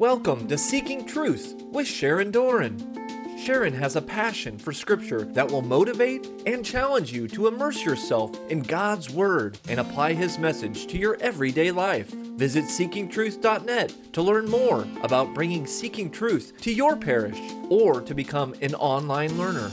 Welcome to Seeking Truth with Sharon Doran. Sharon has a passion for Scripture that will motivate and challenge you to immerse yourself in God's Word and apply His message to your everyday life. Visit seekingtruth.net to learn more about bringing Seeking Truth to your parish or to become an online learner.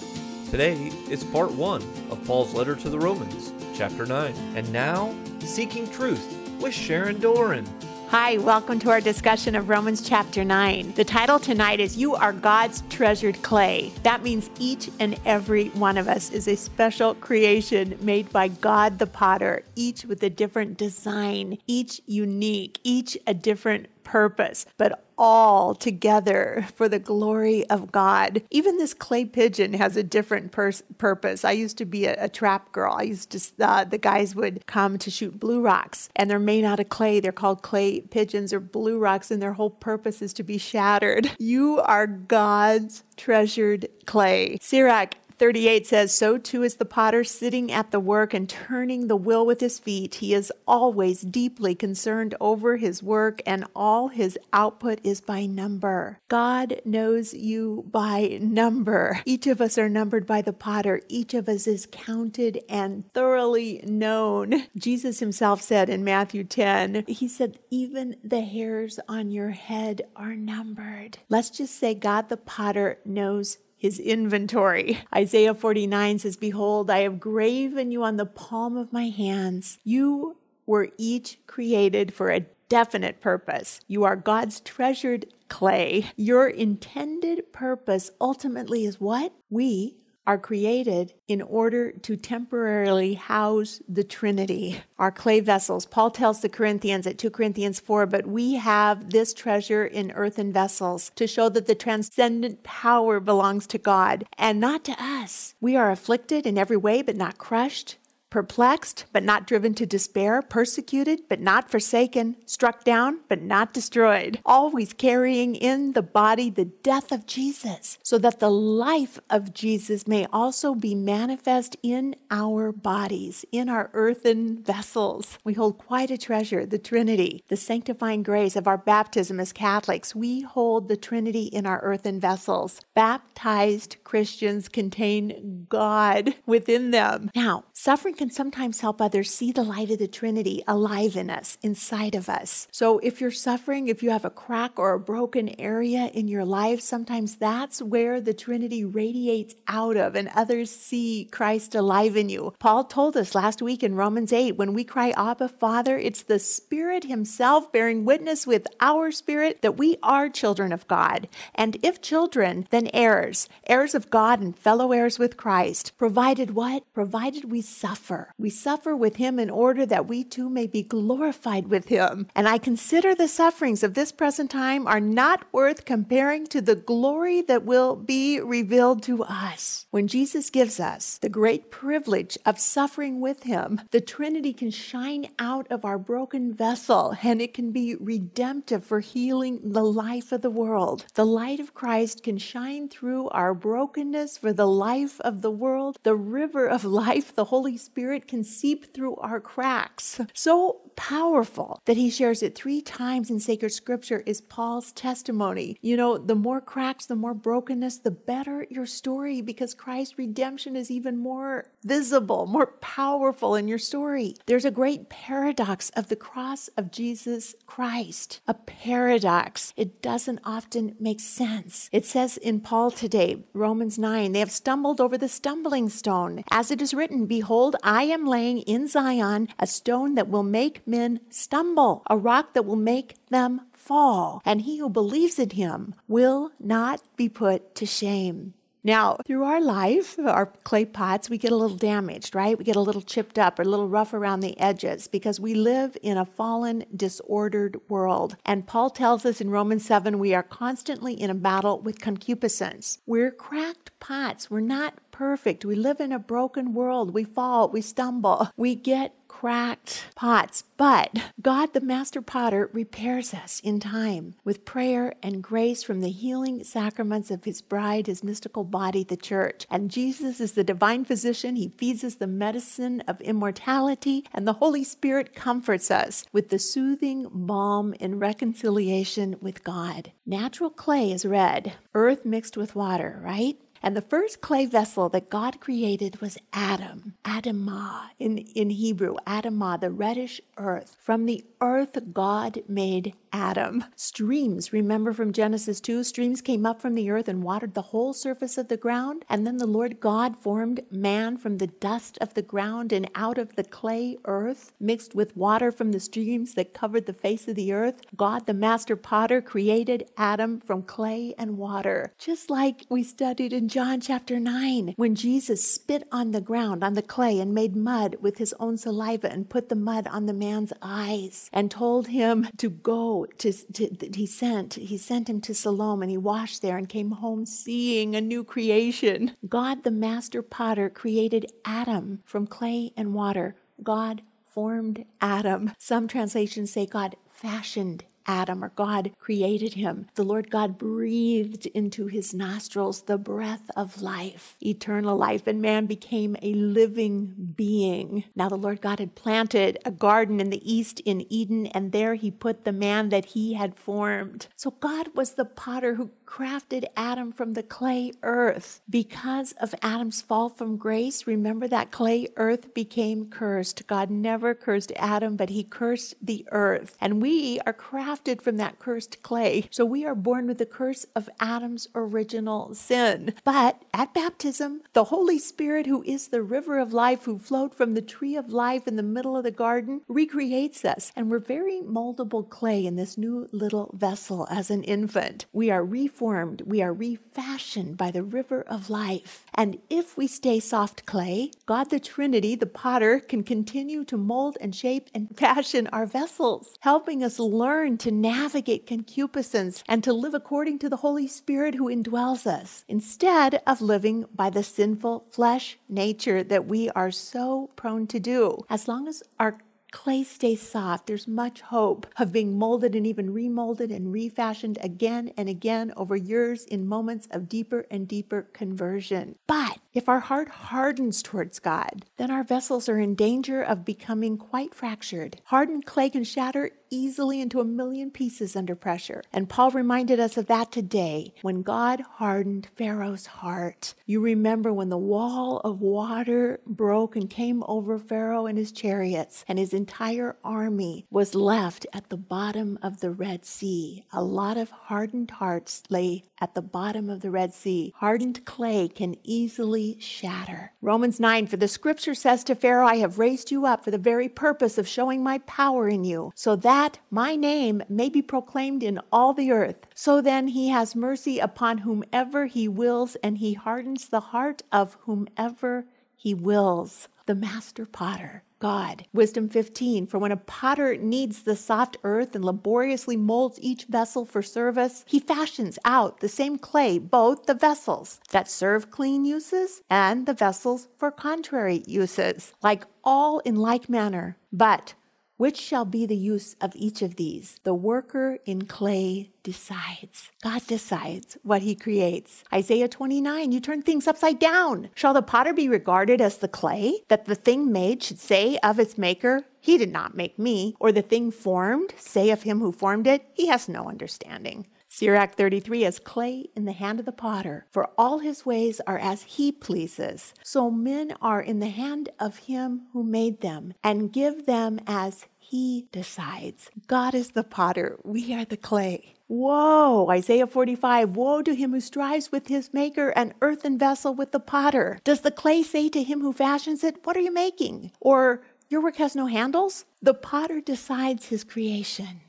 Today is part one of Paul's letter to the Romans, chapter 9. And now, Seeking Truth with Sharon Doran. Hi, welcome to our discussion of Romans chapter 9. The title tonight is You Are God's Treasured Clay. That means each and every one of us is a special creation made by God the potter, each with a different design, each unique, each a different purpose, but all together for the glory of God. Even this clay pigeon has a different purpose. I used to be a, a trap girl. I used to, uh, the guys would come to shoot blue rocks, and they're made out of clay. They're called clay pigeons or blue rocks, and their whole purpose is to be shattered. You are God's treasured clay. Sirach 38 says, So too is the potter sitting at the work and turning the wheel with his feet. He is always deeply concerned over his work, and all his output is by number. God knows you by number. Each of us are numbered by the potter, each of us is counted and thoroughly known. Jesus himself said in Matthew 10, He said, Even the hairs on your head are numbered. Let's just say God the potter knows his inventory. Isaiah 49 says, Behold, I have graven you on the palm of my hands. You were each created for a definite purpose. You are God's treasured clay. Your intended purpose ultimately is what? We are created in order to temporarily house the Trinity, our clay vessels. Paul tells the Corinthians at 2 Corinthians 4, but we have this treasure in earthen vessels to show that the transcendent power belongs to God and not to us. We are afflicted in every way, but not crushed perplexed, but not driven to despair, persecuted, but not forsaken, struck down, but not destroyed, always carrying in the body the death of Jesus, so that the life of Jesus may also be manifest in our bodies, in our earthen vessels. We hold quite a treasure, the Trinity, the sanctifying grace of our baptism as Catholics. We hold the Trinity in our earthen vessels. Baptized Christians contain God within them. Now, suffering can sometimes help others see the light of the Trinity alive in us, inside of us. So if you're suffering, if you have a crack or a broken area in your life, sometimes that's where the Trinity radiates out of and others see Christ alive in you. Paul told us last week in Romans 8 when we cry, Abba, Father, it's the Spirit Himself bearing witness with our spirit that we are children of God. And if children, then heirs, heirs of God and fellow heirs with Christ, provided what? Provided we suffer suffer. We suffer with him in order that we too may be glorified with him. And I consider the sufferings of this present time are not worth comparing to the glory that will be revealed to us. When Jesus gives us the great privilege of suffering with him, the Trinity can shine out of our broken vessel and it can be redemptive for healing the life of the world. The light of Christ can shine through our brokenness for the life of the world. The river of life, the Holy Spirit, Spirit can seep through our cracks. So powerful that he shares it three times in sacred scripture is Paul's testimony. You know, the more cracks, the more brokenness, the better your story because Christ's redemption is even more visible, more powerful in your story. There's a great paradox of the cross of Jesus Christ. A paradox. It doesn't often make sense. It says in Paul today, Romans 9, they have stumbled over the stumbling stone. As it is written, Behold, I am laying in Zion a stone that will make men stumble, a rock that will make them fall, and he who believes in him will not be put to shame. Now, through our life, our clay pots, we get a little damaged, right? We get a little chipped up or a little rough around the edges because we live in a fallen, disordered world. And Paul tells us in Romans 7 we are constantly in a battle with concupiscence. We're cracked pots. We're not perfect. We live in a broken world. We fall, we stumble, we get cracked pots. But God, the master potter, repairs us in time with prayer and grace from the healing sacraments of his bride, his mystical body, the church. And Jesus is the divine physician. He feeds us the medicine of immortality, and the Holy Spirit comforts us with the soothing balm in reconciliation with God. Natural clay is red, earth mixed with water, right? And the first clay vessel that God created was Adam, Adamah in, in Hebrew, Adamah, the reddish earth. From the earth, God made Adam. Streams, remember from Genesis 2, streams came up from the earth and watered the whole surface of the ground. And then the Lord God formed man from the dust of the ground and out of the clay earth, mixed with water from the streams that covered the face of the earth. God, the master potter, created Adam from clay and water, just like we studied in John chapter 9 when Jesus spit on the ground, on the clay, and made mud with his own saliva and put the mud on the man's eyes and told him to go to, to, he sent he sent him to Siloam and he washed there and came home seeing a new creation. God the master potter created Adam from clay and water. God formed Adam. Some translations say God fashioned Adam or God created him. The Lord God breathed into his nostrils the breath of life, eternal life, and man became a living being. Now the Lord God had planted a garden in the east in Eden, and there he put the man that he had formed. So God was the potter who crafted Adam from the clay earth. Because of Adam's fall from grace, remember that clay earth became cursed. God never cursed Adam, but he cursed the earth. And we are crafted crafted from that cursed clay. So we are born with the curse of Adam's original sin. But at baptism, the Holy Spirit, who is the river of life, who flowed from the tree of life in the middle of the garden, recreates us. And we're very moldable clay in this new little vessel as an infant. We are reformed, we are refashioned by the river of life. And if we stay soft clay, God the Trinity, the potter, can continue to mold and shape and fashion our vessels, helping us learn to to navigate concupiscence and to live according to the Holy Spirit who indwells us, instead of living by the sinful flesh nature that we are so prone to do. As long as our clay stays soft, there's much hope of being molded and even remolded and refashioned again and again over years in moments of deeper and deeper conversion. But if our heart hardens towards God, then our vessels are in danger of becoming quite fractured. Hardened clay can shatter easily into a million pieces under pressure. And Paul reminded us of that today when God hardened Pharaoh's heart. You remember when the wall of water broke and came over Pharaoh and his chariots, and his entire army was left at the bottom of the Red Sea. A lot of hardened hearts lay at the bottom of the Red Sea. Hardened clay can easily shatter. Romans 9 For the scripture says to Pharaoh, I have raised you up for the very purpose of showing my power in you, so that that my name may be proclaimed in all the earth. So then he has mercy upon whomever he wills, and he hardens the heart of whomever he wills. The master potter. God. Wisdom 15 For when a potter kneads the soft earth and laboriously molds each vessel for service, he fashions out the same clay, both the vessels that serve clean uses and the vessels for contrary uses, like all in like manner. But which shall be the use of each of these? The worker in clay decides. God decides what he creates. Isaiah 29, you turn things upside down. Shall the potter be regarded as the clay, that the thing made should say of its maker, He did not make me, or the thing formed, say of him who formed it, He has no understanding. Sirach 33 as clay in the hand of the potter, for all his ways are as he pleases. So men are in the hand of him who made them, and give them as he decides. God is the potter, we are the clay. Woe, Isaiah 45, woe to him who strives with his maker, an earthen vessel with the potter. Does the clay say to him who fashions it, What are you making? Or, Your work has no handles? The potter decides his creation.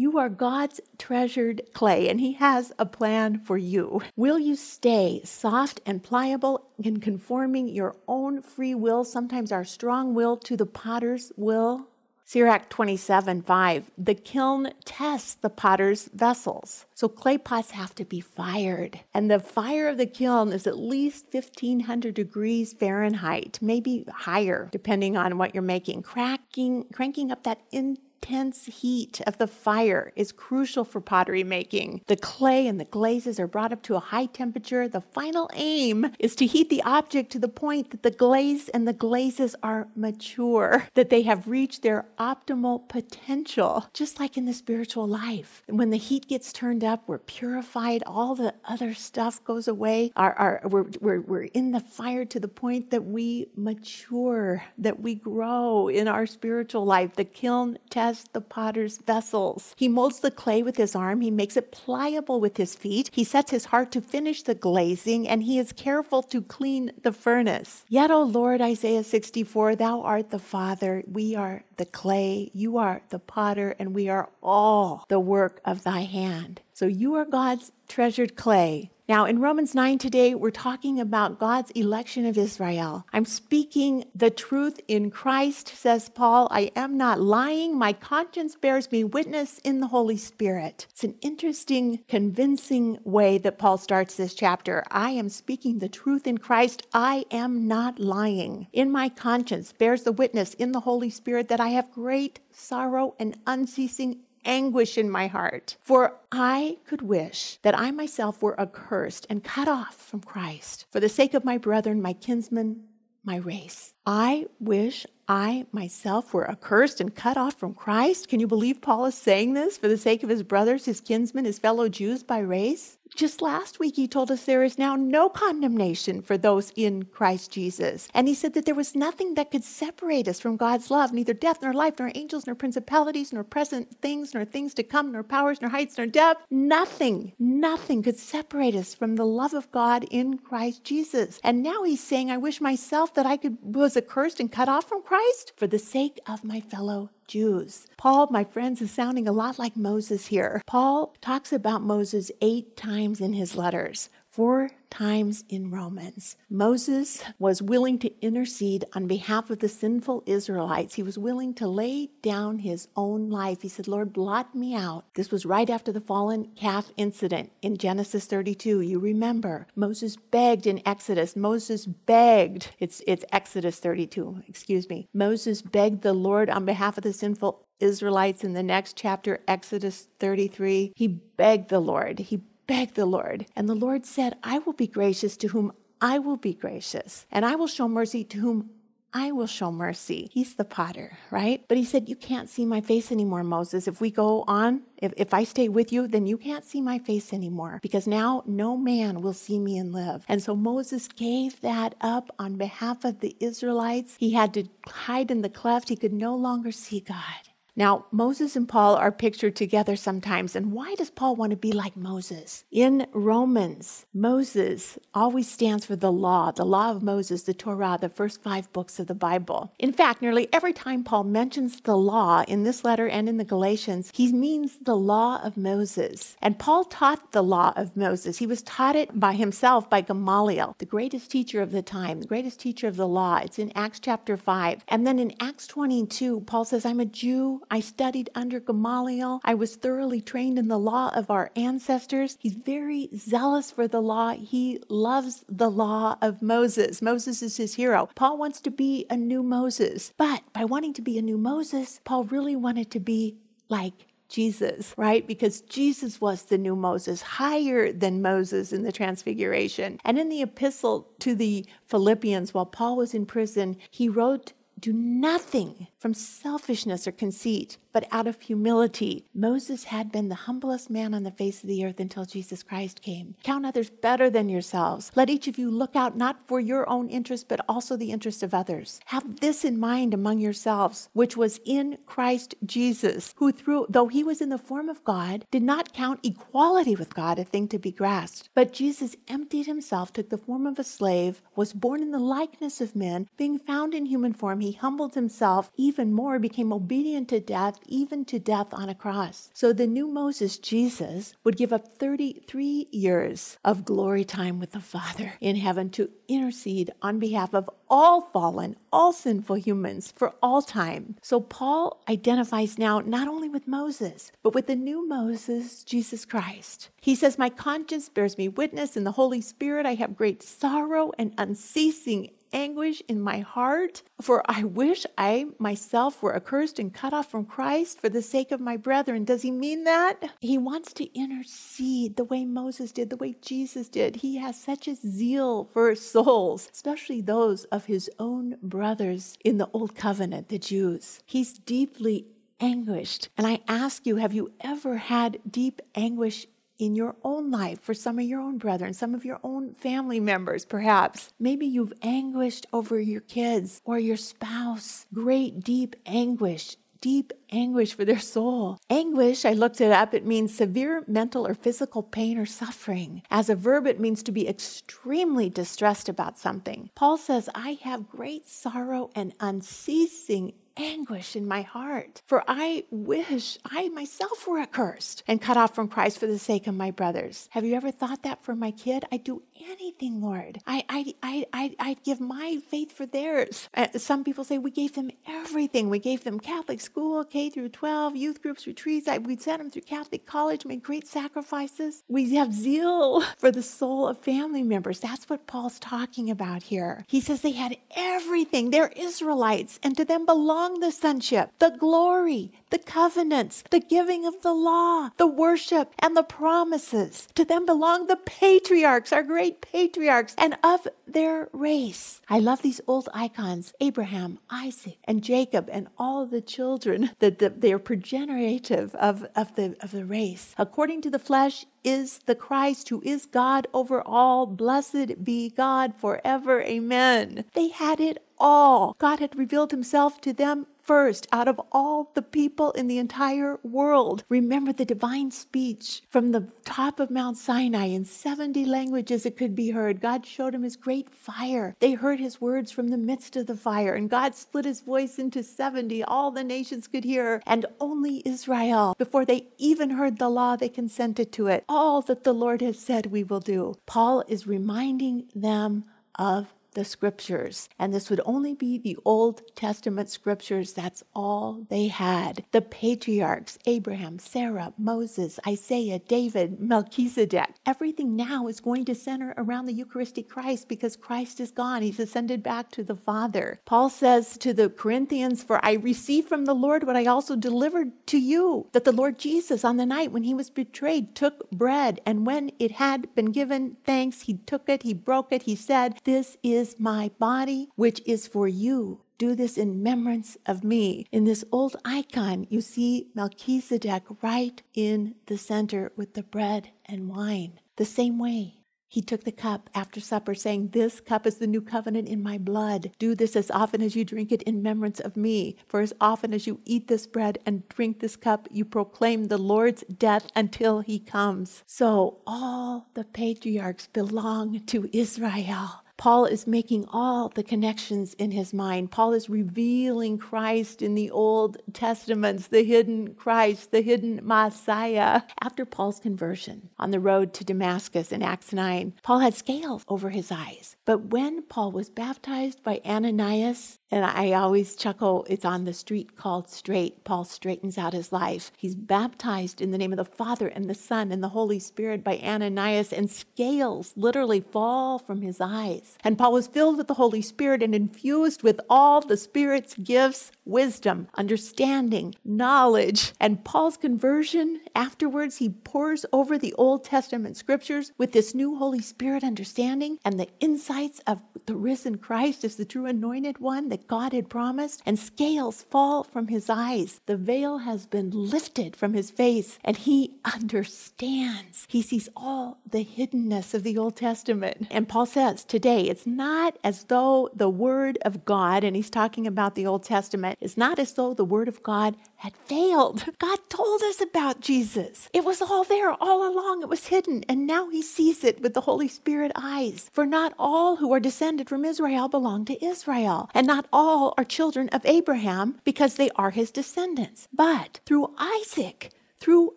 You are God's treasured clay, and He has a plan for you. Will you stay soft and pliable in conforming your own free will, sometimes our strong will, to the potter's will? Sirach 27 5, the kiln tests the potter's vessels. So clay pots have to be fired. And the fire of the kiln is at least 1500 degrees Fahrenheit, maybe higher, depending on what you're making. Cracking, cranking up that in intense heat of the fire is crucial for pottery making. The clay and the glazes are brought up to a high temperature. The final aim is to heat the object to the point that the glaze and the glazes are mature, that they have reached their optimal potential, just like in the spiritual life. When the heat gets turned up, we're purified, all the other stuff goes away. Our, our, we're, we're, we're in the fire to the point that we mature, that we grow in our spiritual life. The kiln test as the potter's vessels. He molds the clay with his arm, he makes it pliable with his feet, he sets his heart to finish the glazing, and he is careful to clean the furnace. Yet, O Lord, Isaiah 64, thou art the Father, we are the clay, you are the potter, and we are all the work of thy hand. So you are God's treasured clay. Now, in Romans 9 today, we're talking about God's election of Israel. I'm speaking the truth in Christ, says Paul. I am not lying. My conscience bears me witness in the Holy Spirit. It's an interesting, convincing way that Paul starts this chapter. I am speaking the truth in Christ. I am not lying. In my conscience bears the witness in the Holy Spirit that I have great sorrow and unceasing anguish in my heart. For I could wish that I myself were accursed and cut off from Christ for the sake of my brethren, my kinsmen, my race. I wish I myself were accursed and cut off from Christ. Can you believe Paul is saying this for the sake of his brothers, his kinsmen, his fellow Jews by race? Just last week, he told us there is now no condemnation for those in Christ Jesus. And he said that there was nothing that could separate us from God's love, neither death, nor life, nor angels, nor principalities, nor present things, nor things to come, nor powers, nor heights, nor depth. Nothing, nothing could separate us from the love of God in Christ Jesus. And now he's saying, I wish myself that I could was accursed and cut off from Christ for the sake of my fellow Jews. Paul, my friends, is sounding a lot like Moses here. Paul talks about Moses eight times in his letters four times in Romans. Moses was willing to intercede on behalf of the sinful Israelites. He was willing to lay down his own life. He said, Lord, blot me out. This was right after the fallen calf incident in Genesis 32. You remember, Moses begged in Exodus. Moses begged. It's, it's Exodus 32, excuse me. Moses begged the Lord on behalf of the sinful Israelites in the next chapter, Exodus 33. He begged the Lord. He begged the Lord. And the Lord said, I will be gracious to whom I will be gracious, and I will show mercy to whom I will show mercy. He's the potter, right? But he said, You can't see my face anymore, Moses. If we go on, if, if I stay with you, then you can't see my face anymore because now no man will see me and live. And so Moses gave that up on behalf of the Israelites. He had to hide in the cleft, he could no longer see God. Now, Moses and Paul are pictured together sometimes. And why does Paul want to be like Moses? In Romans, Moses always stands for the law, the law of Moses, the Torah, the first five books of the Bible. In fact, nearly every time Paul mentions the law in this letter and in the Galatians, he means the law of Moses. And Paul taught the law of Moses. He was taught it by himself by Gamaliel, the greatest teacher of the time, the greatest teacher of the law. It's in Acts chapter 5. And then in Acts 22, Paul says, I'm a Jew I studied under Gamaliel. I was thoroughly trained in the law of our ancestors. He's very zealous for the law. He loves the law of Moses. Moses is his hero. Paul wants to be a new Moses. But by wanting to be a new Moses, Paul really wanted to be like Jesus, right? Because Jesus was the new Moses, higher than Moses in the Transfiguration. And in the epistle to the Philippians, while Paul was in prison, he wrote do nothing from selfishness or conceit, but out of humility. Moses had been the humblest man on the face of the earth until Jesus Christ came. Count others better than yourselves. Let each of you look out not for your own interest, but also the interest of others. Have this in mind among yourselves, which was in Christ Jesus, who through, though he was in the form of God, did not count equality with God a thing to be grasped. But Jesus emptied himself, took the form of a slave, was born in the likeness of men, being found in human form. He he humbled himself even more, became obedient to death, even to death on a cross. So the new Moses, Jesus, would give up 33 years of glory time with the Father in heaven to intercede on behalf of all fallen, all sinful humans for all time. So Paul identifies now not only with Moses, but with the new Moses, Jesus Christ. He says, My conscience bears me witness in the Holy Spirit. I have great sorrow and unceasing anguish in my heart, for I wish I myself were accursed and cut off from Christ for the sake of my brethren. Does he mean that? He wants to intercede the way Moses did, the way Jesus did. He has such a zeal for souls, especially those of his own brothers in the Old Covenant, the Jews. He's deeply anguished. And I ask you, have you ever had deep anguish in your own life for some of your own brethren, some of your own family members, perhaps. Maybe you've anguished over your kids or your spouse. Great, deep anguish deep anguish for their soul. Anguish, I looked it up, it means severe mental or physical pain or suffering. As a verb, it means to be extremely distressed about something. Paul says, I have great sorrow and unceasing anguish in my heart. For I wish I myself were accursed and cut off from Christ for the sake of my brothers. Have you ever thought that for my kid? I'd do anything, Lord. I, I, I, I, I'd give my faith for theirs. Uh, some people say we gave them everything. We gave them Catholic school, K through 12, youth groups, retreats. I, we sent them through Catholic college, made great sacrifices. We have zeal for the soul of family members. That's what Paul's talking about here. He says they had everything. They're Israelites, and to them belong the sonship, the glory, the covenants, the giving of the law, the worship, and the promises. To them belong the patriarchs, our great patriarchs, and of their race. I love these old icons Abraham, Isaac, and Jacob, and all the children that the, they are progenerative of, of, the, of the race. According to the flesh, is the Christ who is God over all. Blessed be God forever. Amen. They had it all. God had revealed himself to them first out of all the people in the entire world. Remember the divine speech from the top of Mount Sinai in 70 languages it could be heard. God showed him his great fire. They heard his words from the midst of the fire, and God split his voice into 70. All the nations could hear, and only Israel, before they even heard the law, they consented to it. All that the Lord has said we will do. Paul is reminding them of the scriptures. And this would only be the Old Testament scriptures. That's all they had. The patriarchs Abraham, Sarah, Moses, Isaiah, David, Melchizedek. Everything now is going to center around the Eucharistic Christ because Christ is gone. He's ascended back to the Father. Paul says to the Corinthians, For I received from the Lord what I also delivered to you that the Lord Jesus, on the night when he was betrayed, took bread. And when it had been given thanks, he took it, he broke it, he said, This is is my body, which is for you. Do this in remembrance of me. In this old icon, you see Melchizedek right in the center with the bread and wine. The same way, he took the cup after supper, saying, This cup is the new covenant in my blood. Do this as often as you drink it in remembrance of me. For as often as you eat this bread and drink this cup, you proclaim the Lord's death until he comes. So all the patriarchs belong to Israel. Paul is making all the connections in his mind. Paul is revealing Christ in the Old Testaments, the hidden Christ, the hidden Messiah. After Paul's conversion on the road to Damascus in Acts 9, Paul had scales over his eyes. But when Paul was baptized by Ananias, and I always chuckle, it's on the street called Straight. Paul straightens out his life. He's baptized in the name of the Father and the Son and the Holy Spirit by Ananias, and scales literally fall from his eyes. And Paul was filled with the Holy Spirit and infused with all the Spirit's gifts wisdom, understanding, knowledge. And Paul's conversion afterwards, he pores over the Old Testament scriptures with this new Holy Spirit understanding and the insights of the risen Christ as the true anointed one that God had promised. And scales fall from his eyes. The veil has been lifted from his face, and he understands. He sees all the hiddenness of the Old Testament. And Paul says today, it's not as though the Word of God, and he's talking about the Old Testament, it's not as though the Word of God had failed. God told us about Jesus. It was all there all along, it was hidden, and now he sees it with the Holy Spirit eyes. For not all who are descended from Israel belong to Israel, and not all are children of Abraham because they are his descendants, but through Isaac, through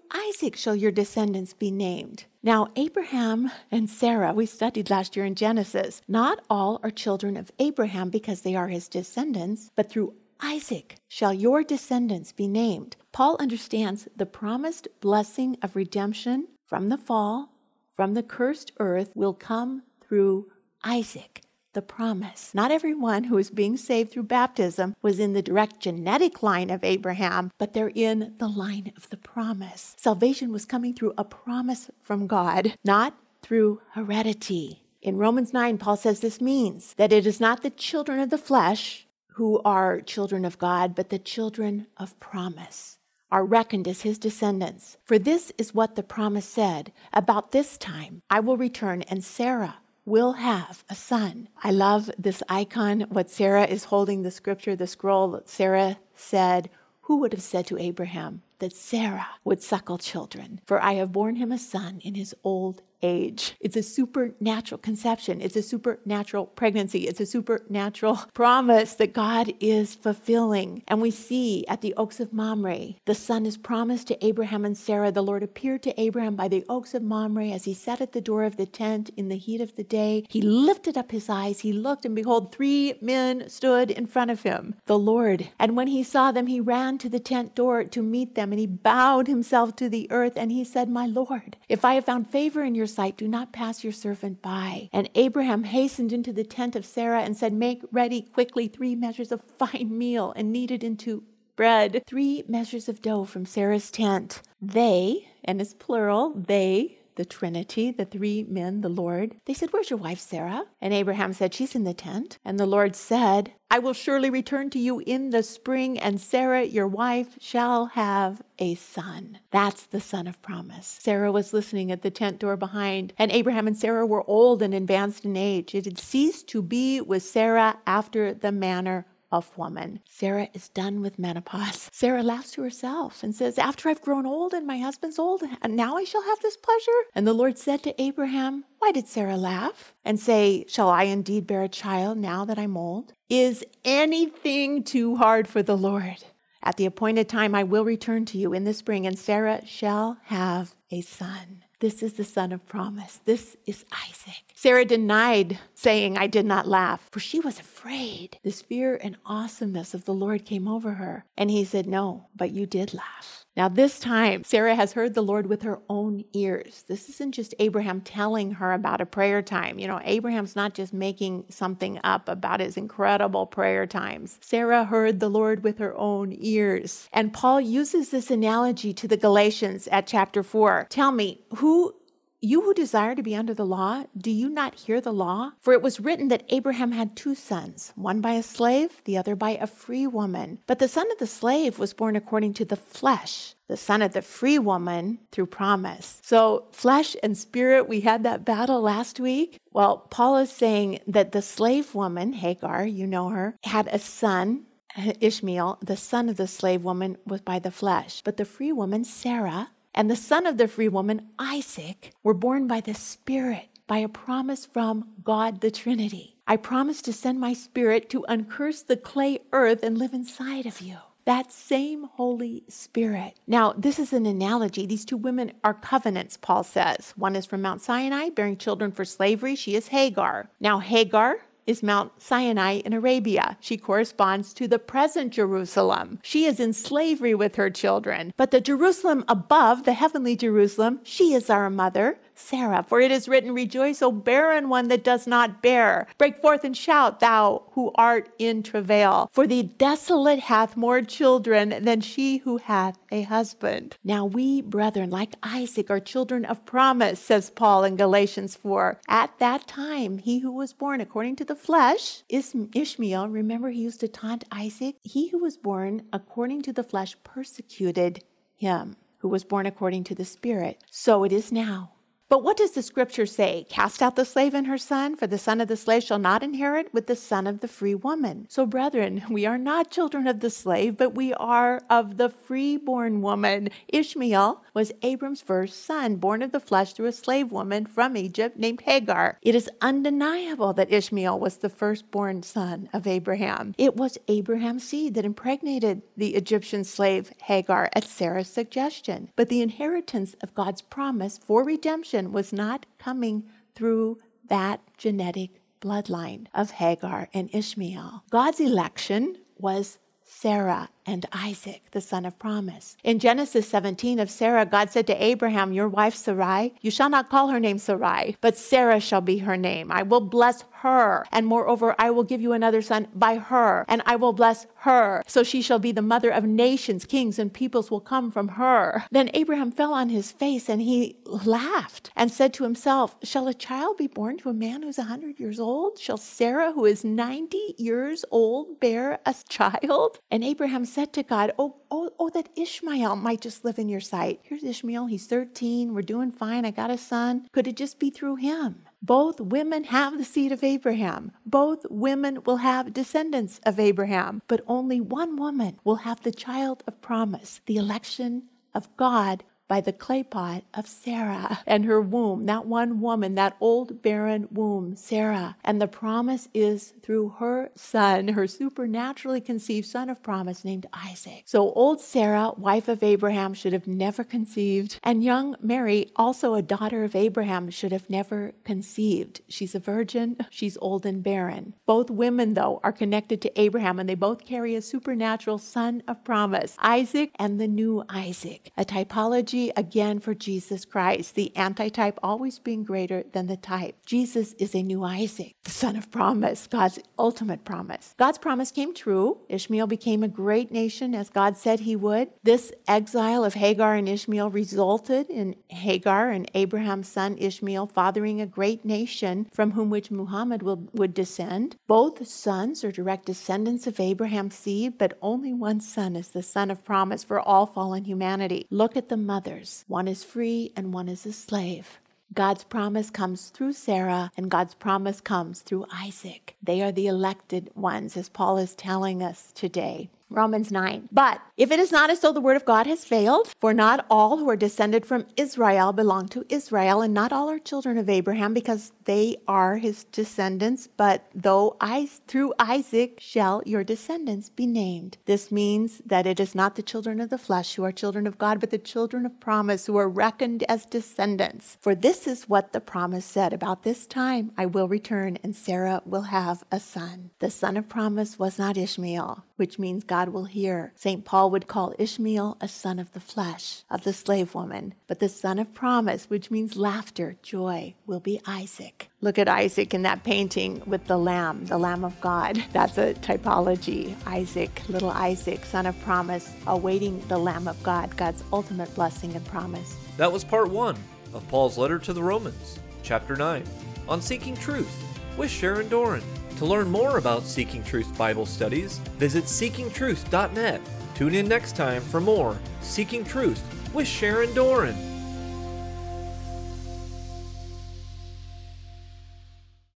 Isaac shall your descendants be named. Now, Abraham and Sarah, we studied last year in Genesis, not all are children of Abraham because they are his descendants, but through Isaac shall your descendants be named. Paul understands the promised blessing of redemption from the fall, from the cursed earth, will come through Isaac the promise. Not everyone who is being saved through baptism was in the direct genetic line of Abraham, but they're in the line of the promise. Salvation was coming through a promise from God, not through heredity. In Romans 9, Paul says this means that it is not the children of the flesh who are children of God, but the children of promise are reckoned as his descendants. For this is what the promise said About this time I will return, and Sarah will have a son. I love this icon, what Sarah is holding the scripture, the scroll. Sarah said, Who would have said to Abraham that Sarah would suckle children? For I have borne him a son in his old age. It's a supernatural conception. It's a supernatural pregnancy. It's a supernatural promise that God is fulfilling. And we see at the oaks of Mamre, the son is promised to Abraham and Sarah. The Lord appeared to Abraham by the oaks of Mamre as he sat at the door of the tent in the heat of the day. He lifted up his eyes. He looked, and behold, three men stood in front of him, the Lord. And when he saw them, he ran to the tent door to meet them, and he bowed himself to the earth, and he said, My Lord, if I have found favor in your sight, do not pass your servant by. And Abraham hastened into the tent of Sarah and said, Make ready quickly three measures of fine meal and knead it into bread, three measures of dough from Sarah's tent. They, and it's plural, they, the Trinity, the three men, the Lord. They said, Where's your wife, Sarah? And Abraham said, She's in the tent. And the Lord said, I will surely return to you in the spring, and Sarah, your wife, shall have a son. That's the son of promise. Sarah was listening at the tent door behind, and Abraham and Sarah were old and advanced in age. It had ceased to be with Sarah after the manner of woman. Sarah is done with menopause. Sarah laughs to herself and says, After I've grown old and my husband's old, and now I shall have this pleasure? And the Lord said to Abraham, Why did Sarah laugh and say, Shall I indeed bear a child now that I'm old? Is anything too hard for the Lord? At the appointed time, I will return to you in the spring, and Sarah shall have a son. This is the son of promise. This is Isaac. Sarah denied saying, I did not laugh, for she was afraid. This fear and awesomeness of the Lord came over her. And he said, No, but you did laugh. Now, this time, Sarah has heard the Lord with her own ears. This isn't just Abraham telling her about a prayer time. You know, Abraham's not just making something up about his incredible prayer times. Sarah heard the Lord with her own ears. And Paul uses this analogy to the Galatians at chapter 4. Tell me, who you who desire to be under the law, do you not hear the law? For it was written that Abraham had two sons, one by a slave, the other by a free woman. But the son of the slave was born according to the flesh, the son of the free woman through promise. So, flesh and spirit, we had that battle last week. Well, Paul is saying that the slave woman, Hagar, you know her, had a son Ishmael, the son of the slave woman, was by the flesh. But the free woman, Sarah, and the son of the free woman, Isaac, were born by the Spirit, by a promise from God the Trinity. I promise to send my Spirit to uncurse the clay earth and live inside of you. That same Holy Spirit. Now, this is an analogy. These two women are covenants, Paul says. One is from Mount Sinai, bearing children for slavery. She is Hagar. Now, Hagar is Mount Sinai in Arabia. She corresponds to the present Jerusalem. She is in slavery with her children. But the Jerusalem above, the heavenly Jerusalem, she is our mother. Sarah, for it is written, Rejoice, O barren one that does not bear. Break forth and shout, thou who art in travail. For the desolate hath more children than she who hath a husband. Now we, brethren, like Isaac, are children of promise, says Paul in Galatians 4. At that time, he who was born according to the flesh is Ishmael. Remember, he used to taunt Isaac. He who was born according to the flesh persecuted him who was born according to the Spirit. So it is now. But what does the scripture say? Cast out the slave and her son, for the son of the slave shall not inherit with the son of the free woman. So, brethren, we are not children of the slave, but we are of the freeborn woman. Ishmael was Abram's first son, born of the flesh through a slave woman from Egypt named Hagar. It is undeniable that Ishmael was the firstborn son of Abraham. It was Abraham's seed that impregnated the Egyptian slave Hagar at Sarah's suggestion. But the inheritance of God's promise for redemption was not coming through that genetic bloodline of Hagar and Ishmael. God's election was Sarah and Isaac, the son of promise. In Genesis 17 of Sarah, God said to Abraham, Your wife Sarai, you shall not call her name Sarai, but Sarah shall be her name. I will bless her. And moreover, I will give you another son by her, and I will bless her. So she shall be the mother of nations, kings and peoples will come from her. Then Abraham fell on his face and he laughed and said to himself, Shall a child be born to a man who's a hundred years old? Shall Sarah, who is ninety years old, bear a child? And Abraham said to God, Oh, oh, oh, that Ishmael might just live in your sight. Here's Ishmael. He's 13. We're doing fine. I got a son. Could it just be through him? Both women have the seed of Abraham. Both women will have descendants of Abraham. But only one woman will have the child of promise, the election of God by the clay pot of Sarah and her womb, that one woman, that old barren womb, Sarah. And the promise is through her son, her supernaturally conceived son of promise named Isaac. So old Sarah, wife of Abraham, should have never conceived. And young Mary, also a daughter of Abraham, should have never conceived. She's a virgin, she's old and barren. Both women, though, are connected to Abraham and they both carry a supernatural son of promise, Isaac and the new Isaac, a typology again for Jesus Christ, the antitype always being greater than the type. Jesus is a new Isaac, the son of promise, God's ultimate promise. God's promise came true. Ishmael became a great nation as God said he would. This exile of Hagar and Ishmael resulted in Hagar and Abraham's son Ishmael fathering a great nation from whom which Muhammad will, would descend. Both sons are direct descendants of Abraham's seed, but only one son is the son of promise for all fallen humanity. Look at the mother one is free and one is a slave. God's promise comes through Sarah, and God's promise comes through Isaac. They are the elected ones, as Paul is telling us today. Romans 9. But if it is not as though the word of God has failed, for not all who are descended from Israel belong to Israel, and not all are children of Abraham, because they are his descendants, but though I through Isaac shall your descendants be named. This means that it is not the children of the flesh who are children of God, but the children of promise who are reckoned as descendants. For this is what the promise said about this time I will return, and Sarah will have a son. The son of promise was not Ishmael, which means God will hear. St. Paul would call Ishmael a son of the flesh, of the slave woman, but the son of promise, which means laughter, joy, will be Isaac. Look at Isaac in that painting with the lamb, the lamb of God. That's a typology. Isaac, little Isaac, son of promise, awaiting the lamb of God, God's ultimate blessing and promise. That was part one of Paul's letter to the Romans, chapter 9, on seeking truth with Sharon Doran. To learn more about Seeking Truth Bible studies, visit seekingtruth.net. Tune in next time for more Seeking Truth with Sharon Doran.